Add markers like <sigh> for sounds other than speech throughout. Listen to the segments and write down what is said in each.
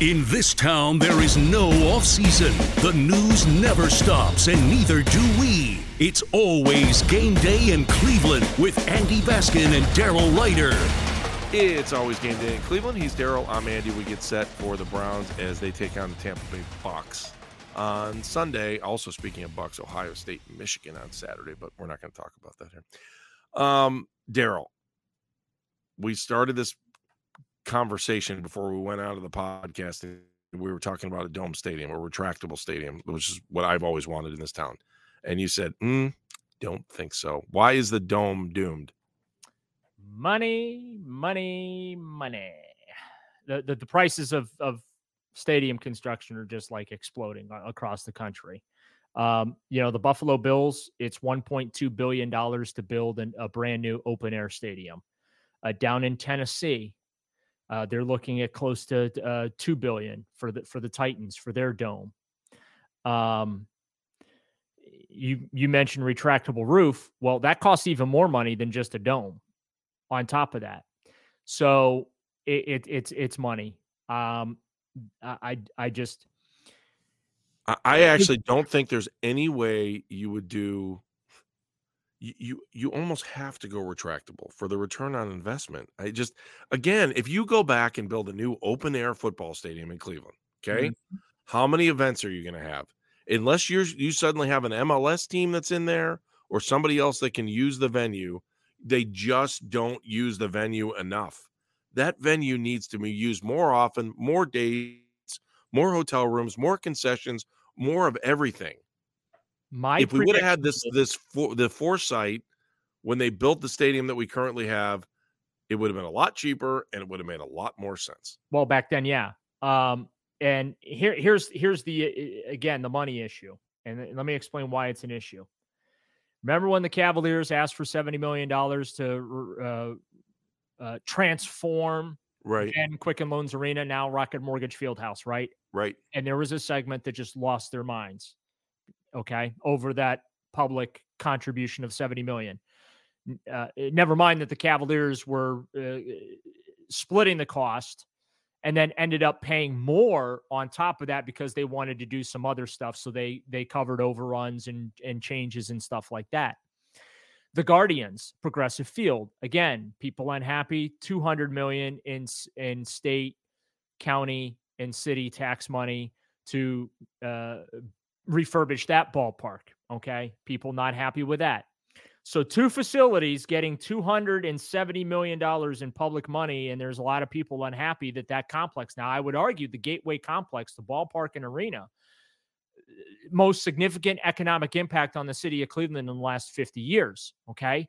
In this town, there is no off season. The news never stops, and neither do we. It's always game day in Cleveland with Andy Baskin and Daryl Ruiter. It's always game day in Cleveland. He's Daryl. I'm Andy. We get set for the Browns as they take on the Tampa Bay Bucks on Sunday. Also, speaking of Bucks, Ohio State, Michigan on Saturday, but we're not going to talk about that here. Um, Daryl, we started this conversation before we went out of the podcast. We were talking about a dome stadium, a retractable stadium, which is what I've always wanted in this town. And you said, mm, "Don't think so." Why is the dome doomed? Money, money, money. The the, the prices of of stadium construction are just like exploding across the country. Um, you know, the Buffalo Bills, it's 1.2 billion dollars to build an, a brand new open air stadium. Uh, down in Tennessee, uh, they're looking at close to uh, two billion for the for the Titans for their dome. Um, you you mentioned retractable roof. Well, that costs even more money than just a dome. On top of that, so it, it it's it's money. Um, I I just I actually don't think there's any way you would do you, you you almost have to go retractable for the return on investment. I just again, if you go back and build a new open air football stadium in Cleveland, okay, mm-hmm. how many events are you going to have? Unless you're you suddenly have an MLS team that's in there or somebody else that can use the venue, they just don't use the venue enough. That venue needs to be used more often, more days, more hotel rooms, more concessions, more of everything. My if we would have had this this for, the foresight when they built the stadium that we currently have, it would have been a lot cheaper and it would have made a lot more sense. Well, back then, yeah. Um, and here here's here's the again the money issue, and let me explain why it's an issue. Remember when the Cavaliers asked for seventy million dollars to uh, uh, transform right and Quicken Loans Arena, now Rocket Mortgage Fieldhouse, right? Right. And there was a segment that just lost their minds okay, over that public contribution of 70 million. Uh, eh, never mind that the Cavaliers were uh, splitting the cost and then ended up paying more on top of that because they wanted to do some other stuff so they they covered overruns and and changes and stuff like that the guardians progressive field again people unhappy 200 million in in state county and city tax money to uh, refurbish that ballpark. Okay. People not happy with that. So, two facilities getting $270 million in public money, and there's a lot of people unhappy that that complex. Now, I would argue the Gateway Complex, the ballpark and arena, uh, most significant economic impact on the city of Cleveland in the last 50 years. Okay.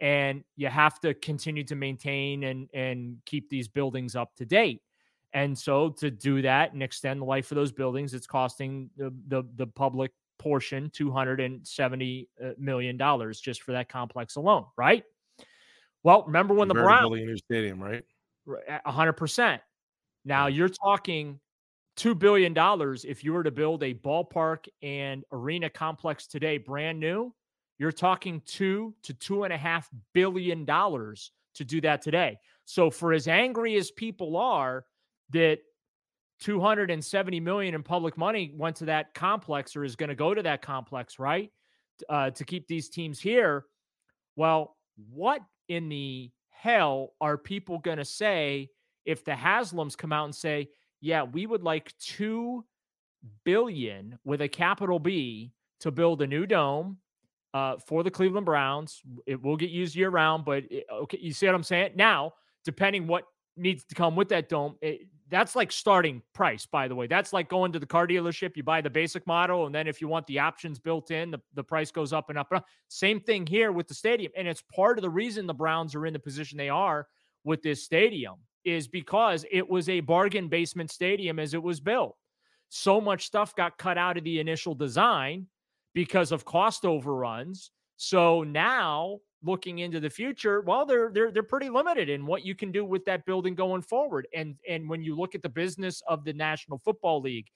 and you have to continue to maintain and and keep these buildings up to date. And so to do that and extend the life of those buildings, it's costing the the, the public portion 270 uh, dollars just for that complex alone, right? Well, remember when the Browns building a new stadium, right? hundred percent. Now you're talking two billion dollars if you were to build a ballpark and arena complex today, brand new. You're talking two to two and a half billion dollars to do that today. So for as angry as people are that 270 million in public money went to that complex or is going to go to that complex, right? Uh, to keep these teams here. Well, what in the hell are people going to say if the Haslams come out and say, yeah, we would like 2 billion with a capital B to build a new dome uh, for the Cleveland Browns. It will get used year round, but it, okay, you see what I'm saying? Now, depending what needs to come with that dome, it, that's like starting price, by the way. That's like going to the car dealership. You buy the basic model, and then if you want the options built in, the, the price goes up and up and up. Same thing here with the stadium. And it's part of the reason the Browns are in the position they are with this stadium is because it was a bargain basement stadium as it was built. So much stuff got cut out of the initial design because of cost overruns. So now looking into the future, well, they're they're they're pretty limited in what you can do with that building going forward. And and when you look at the business of the National Football League,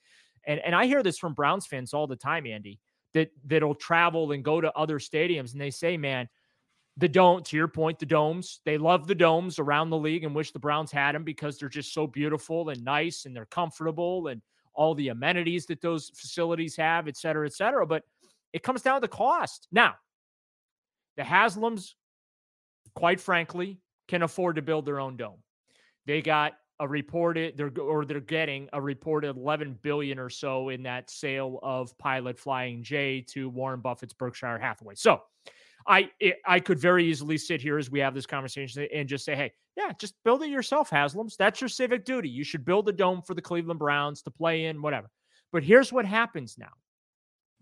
and and I hear this from Browns fans all the time, Andy, that that'll travel and go to other stadiums, and they say, man, the dome. To your point, the domes. They love the domes around the league and wish the Browns had them because they're just so beautiful and nice and they're comfortable and all the amenities that those facilities have, et cetera, et cetera. But it comes down to cost. Now, the Haslams, quite frankly, can afford to build their own dome. They got a reported they're or they're getting a reported 11 billion or so in that sale of Pilot Flying J to Warren Buffett's Berkshire Hathaway. So, I I could very easily sit here as we have this conversation and just say, hey, yeah, just build it yourself, Haslams. That's your civic duty. You should build a dome for the Cleveland Browns to play in, whatever. But here's what happens now.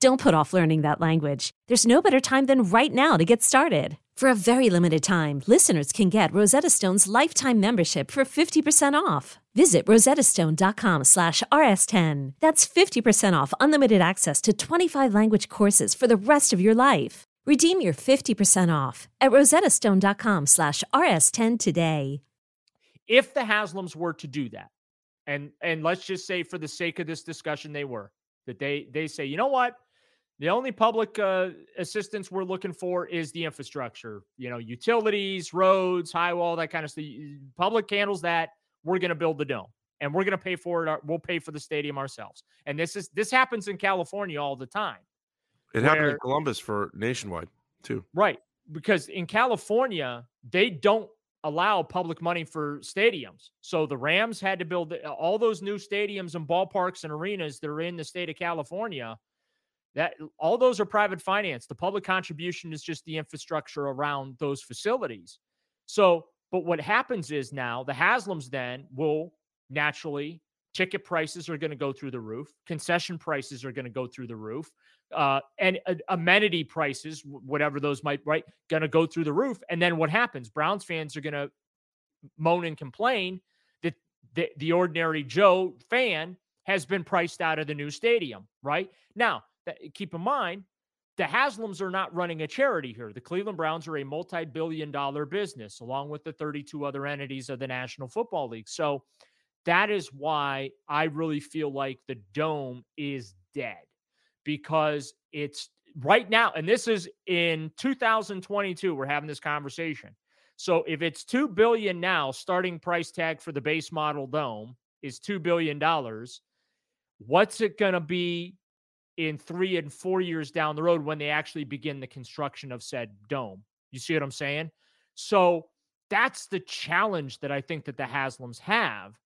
Don't put off learning that language. There's no better time than right now to get started. For a very limited time, listeners can get Rosetta Stone's lifetime membership for 50% off. Visit rosettastone.com slash rs10. That's 50% off unlimited access to 25 language courses for the rest of your life. Redeem your 50% off at rosettastone.com slash rs10 today. If the Haslams were to do that, and and let's just say for the sake of this discussion they were, that they they say, you know what? The only public uh, assistance we're looking for is the infrastructure, you know, utilities, roads, high wall, that kind of stuff. Public handles that. We're going to build the dome and we're going to pay for it. We'll pay for the stadium ourselves. And this is this happens in California all the time. It where, happened in Columbus for nationwide too. Right. Because in California, they don't allow public money for stadiums. So the Rams had to build all those new stadiums and ballparks and arenas that are in the state of California. That all those are private finance. The public contribution is just the infrastructure around those facilities. So, but what happens is now the Haslams then will naturally ticket prices are going to go through the roof, concession prices are going to go through the roof, uh, and uh, amenity prices, whatever those might right, going to go through the roof. And then what happens? Browns fans are going to moan and complain that the, the ordinary Joe fan has been priced out of the new stadium. Right now, that, eh, keep in mind. The Haslams are not running a charity here. The Cleveland Browns are a multi billion dollar business, along with the 32 other entities of the National Football League. So, that is why I really feel like the dome is dead because it's right now, and this is in 2022, we're having this conversation. So if it's two billion now, starting price tag for the base model dome is two billion dollars. What's it going to be in three and four years down the road when they actually begin the construction of said dome. You see what I'm saying? So that's the challenge that I think that the Haslams have.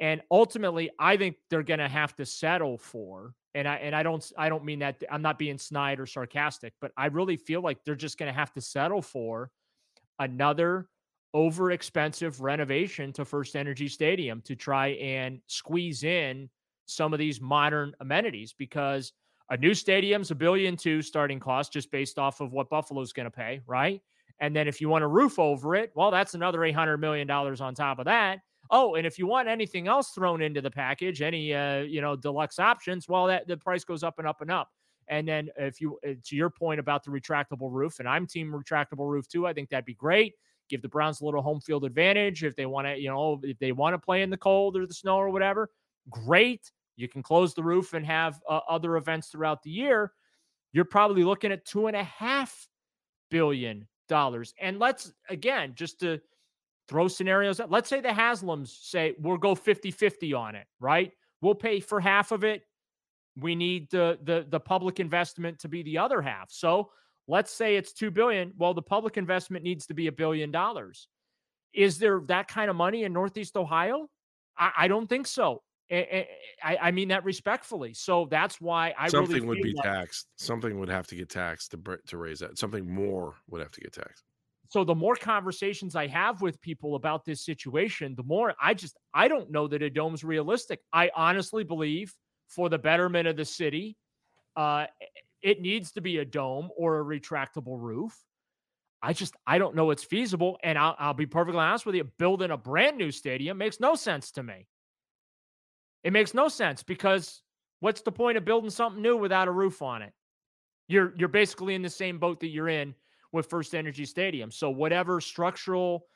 And ultimately, I think they're going to have to settle for. And I and I don't I don't mean that I'm not being snide or sarcastic, but I really feel like they're just going to have to settle for another over expensive renovation to First Energy Stadium to try and squeeze in some of these modern amenities because a new stadium's a billion two starting cost just based off of what Buffalo's going to pay, right? And then if you want a roof over it, well, that's another $800 million on top of that. Oh, and if you want anything else thrown into the package, any uh, you know deluxe options, well, that the price goes up and up and up. And then if you uh, to your point about the retractable roof, and I'm team retractable roof too, I think that'd be great. Give the Browns a little home field advantage if they want to, you know, if they want to play in the cold or the snow or whatever. Great. You can close the roof and have uh, other events throughout the year. You're probably looking at two and a half billion dollars. And let's again, just to throw scenarios out, let's say the Haslams say we'll go 50 50 on it, right? We'll pay for half of it. We need the, the the public investment to be the other half. So let's say it's two billion. Well, the public investment needs to be a billion dollars. Is there that kind of money in Northeast Ohio? I, I don't think so. I, I, mean that respectfully. So that's why I something really would be like, taxed. Something would have to get taxed to to raise that. Something more would have to get taxed. So the more conversations I have with people about this situation, the more I just I don't know that a dome's realistic. I honestly believe for the betterment of the city, uh, it needs to be a dome or a retractable roof. I just I don't know it's feasible. And I'll, I'll be perfectly honest with you, building a brand new stadium makes no sense to me. It makes no sense because what's the point of building something new without a roof on it? You're you're basically in the same boat that you're in with First Energy Stadium. So whatever structural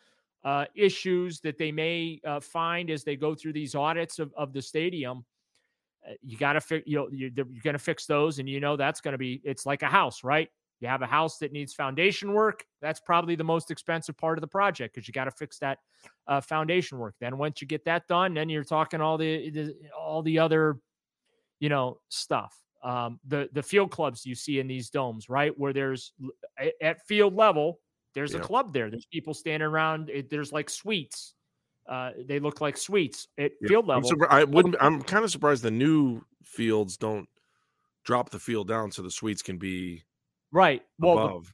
uh, issues that they may uh, find as they go through these audits of, of the stadium, uh, you got to fix. You know, you're, you're going to fix those, and you know that's going to be. It's like a house, right? You have a house that needs foundation work. That's probably the most expensive part of the project because you got to fix that uh, foundation work. Then once you get that done, then you're talking all the, the all the other, you know, stuff. Um, the the field clubs you see in these domes, right, where there's at field level, there's yeah. a club there. There's people standing around. It, there's like suites. Uh, they look like suites at yeah. field level. I'm I wouldn't. I'm kind of surprised the new fields don't drop the field down so the suites can be Right. Well, above. The,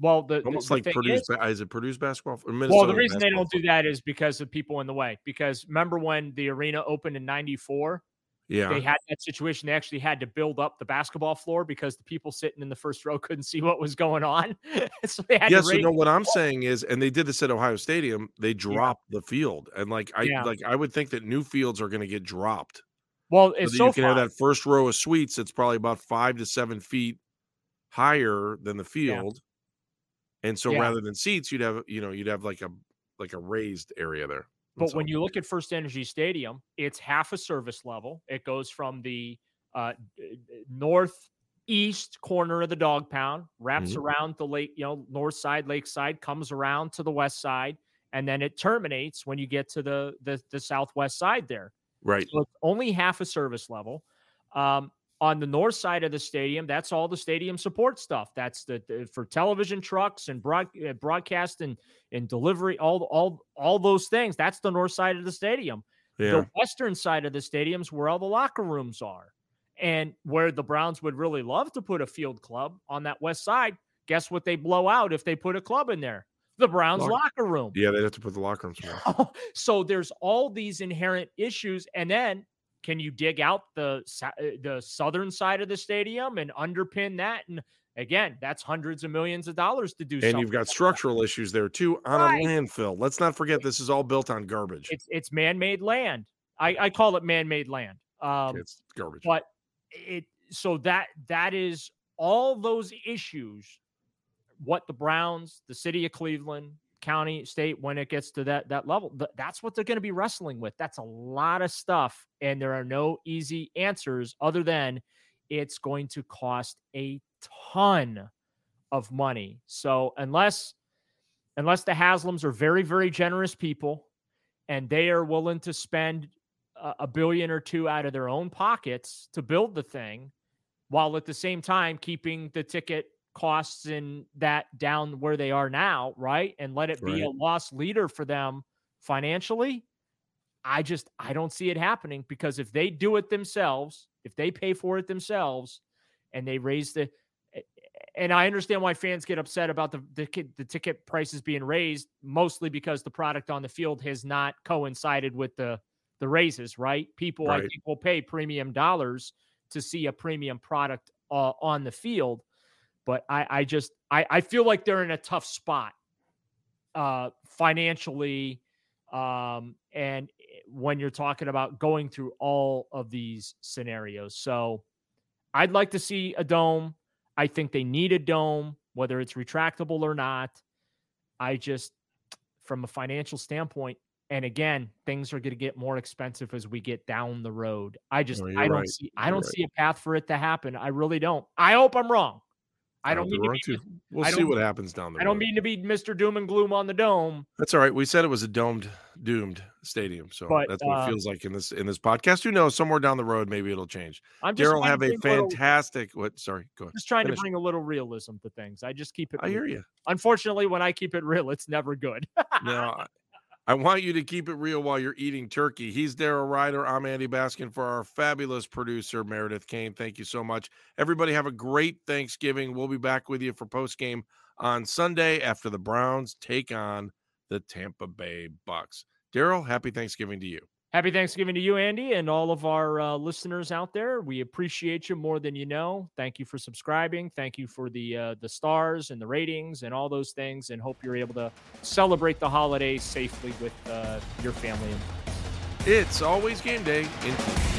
well, the almost the like Purdue is, is, it Purdue's basketball? well, the reason they don't do that is because of people in the way. Because remember when the arena opened in '94? Yeah, they had that situation. They actually had to build up the basketball floor because the people sitting in the first row <laughs> couldn't see what was going on. <laughs> so they had yes, to. Yes, so no. What I'm <laughs> saying is, and they did this at Ohio Stadium. They dropped yeah. the field, and like I yeah. like I would think that new fields are going to get dropped. Well, it's so, so you can have that first row of suites. It's probably about five to seven feet higher than the field. Yeah. And so yeah. rather than seats, you'd have, you know, you'd have like a like a raised area there. But when you look at First Energy Stadium, it's half a service level. It goes from the uh, northeast corner of the dog pound, wraps mm-hmm. around the lake, you know, north side, lake side, comes around to the west side, and then it terminates when you get to the the, the southwest side there. Right. So it's only half a service level. Um, on the north side of the stadium, that's all the stadium support stuff. That's the, the for television trucks and broad, uh, broadcast and, and delivery, all all all those things. That's the north side of the stadium. Yeah. The western side of the stadium's where all the locker rooms are, and where the Browns would really love to put a field club on that west side. Guess what they blow out if they put a club in there? The Browns locker, locker room. Yeah, they have to put the locker rooms. <laughs> so there's all these inherent issues, and then can you dig out the uh, the southern side of the stadium and underpin that? And again, that's hundreds of millions of dollars to do. And you've got like structural that. issues there too on right. a landfill. Let's not forget this is all built on garbage. It's it's man-made land. I, I call it man-made land. Um, it's garbage. But it so that that is all those issues. What the Browns, the city of Cleveland, county, state, when it gets to that that level. That's what they're going to be wrestling with. That's a lot of stuff, and there are no easy answers other than it's going to cost a ton of money. So unless unless the Haslams are very very generous people and they are willing to spend a, a billion or two out of their own pockets to build the thing, while at the same time keeping the ticket costs in that down where they are now, right? And let it be Right. a loss leader for them financially. I just I don't see it happening because if they do it themselves, if they pay for it themselves and they raise the and I understand why fans get upset about the the, the ticket prices being raised, mostly because the product on the field has not coincided with the the raises. Right? People, I think, will pay premium dollars to see a premium product uh, on the field. But I, I just, I, I feel like they're in a tough spot uh, financially, um, and when you're talking about going through all of these scenarios. So I'd like to see a dome. I think they need a dome, whether it's retractable or not. I just, from a financial standpoint, and again, things are going to get more expensive as we get down the road. I just, No, I don't right. see, I don't right. see a path for it to happen. I really don't. I hope I'm wrong. I don't mean to be. We'll see what happens down there. I don't mean to be Mr. Doom and Gloom on the dome. That's all right. We said it was a domed, doomed stadium, so But, that's what uh, it feels like in this in this podcast. Who knows? Somewhere down the road, maybe it'll change. I'm just Daryl have a bring little- fantastic. What? Sorry, go ahead. just trying finish. to bring a little realism to things. I just keep it. I real. hear you. Unfortunately, when I keep it real, it's never good. No, <laughs> I, want you to keep it real while you're eating turkey. He's Daryl Ruiter. I'm Andy Baskin for our fabulous producer Meredith Kane. Thank you so much, everybody. Have a great Thanksgiving. We'll be back with you for post game on Sunday after the Browns take on the Tampa Bay Bucks. Daryl, happy Thanksgiving to you. Happy Thanksgiving to you, Andy, and all of our uh, listeners out there. We appreciate you more than you know. Thank you for subscribing. Thank you for the uh, the stars and the ratings and all those things. And hope you're able to celebrate the holiday safely with uh, your family. and It's always game day in.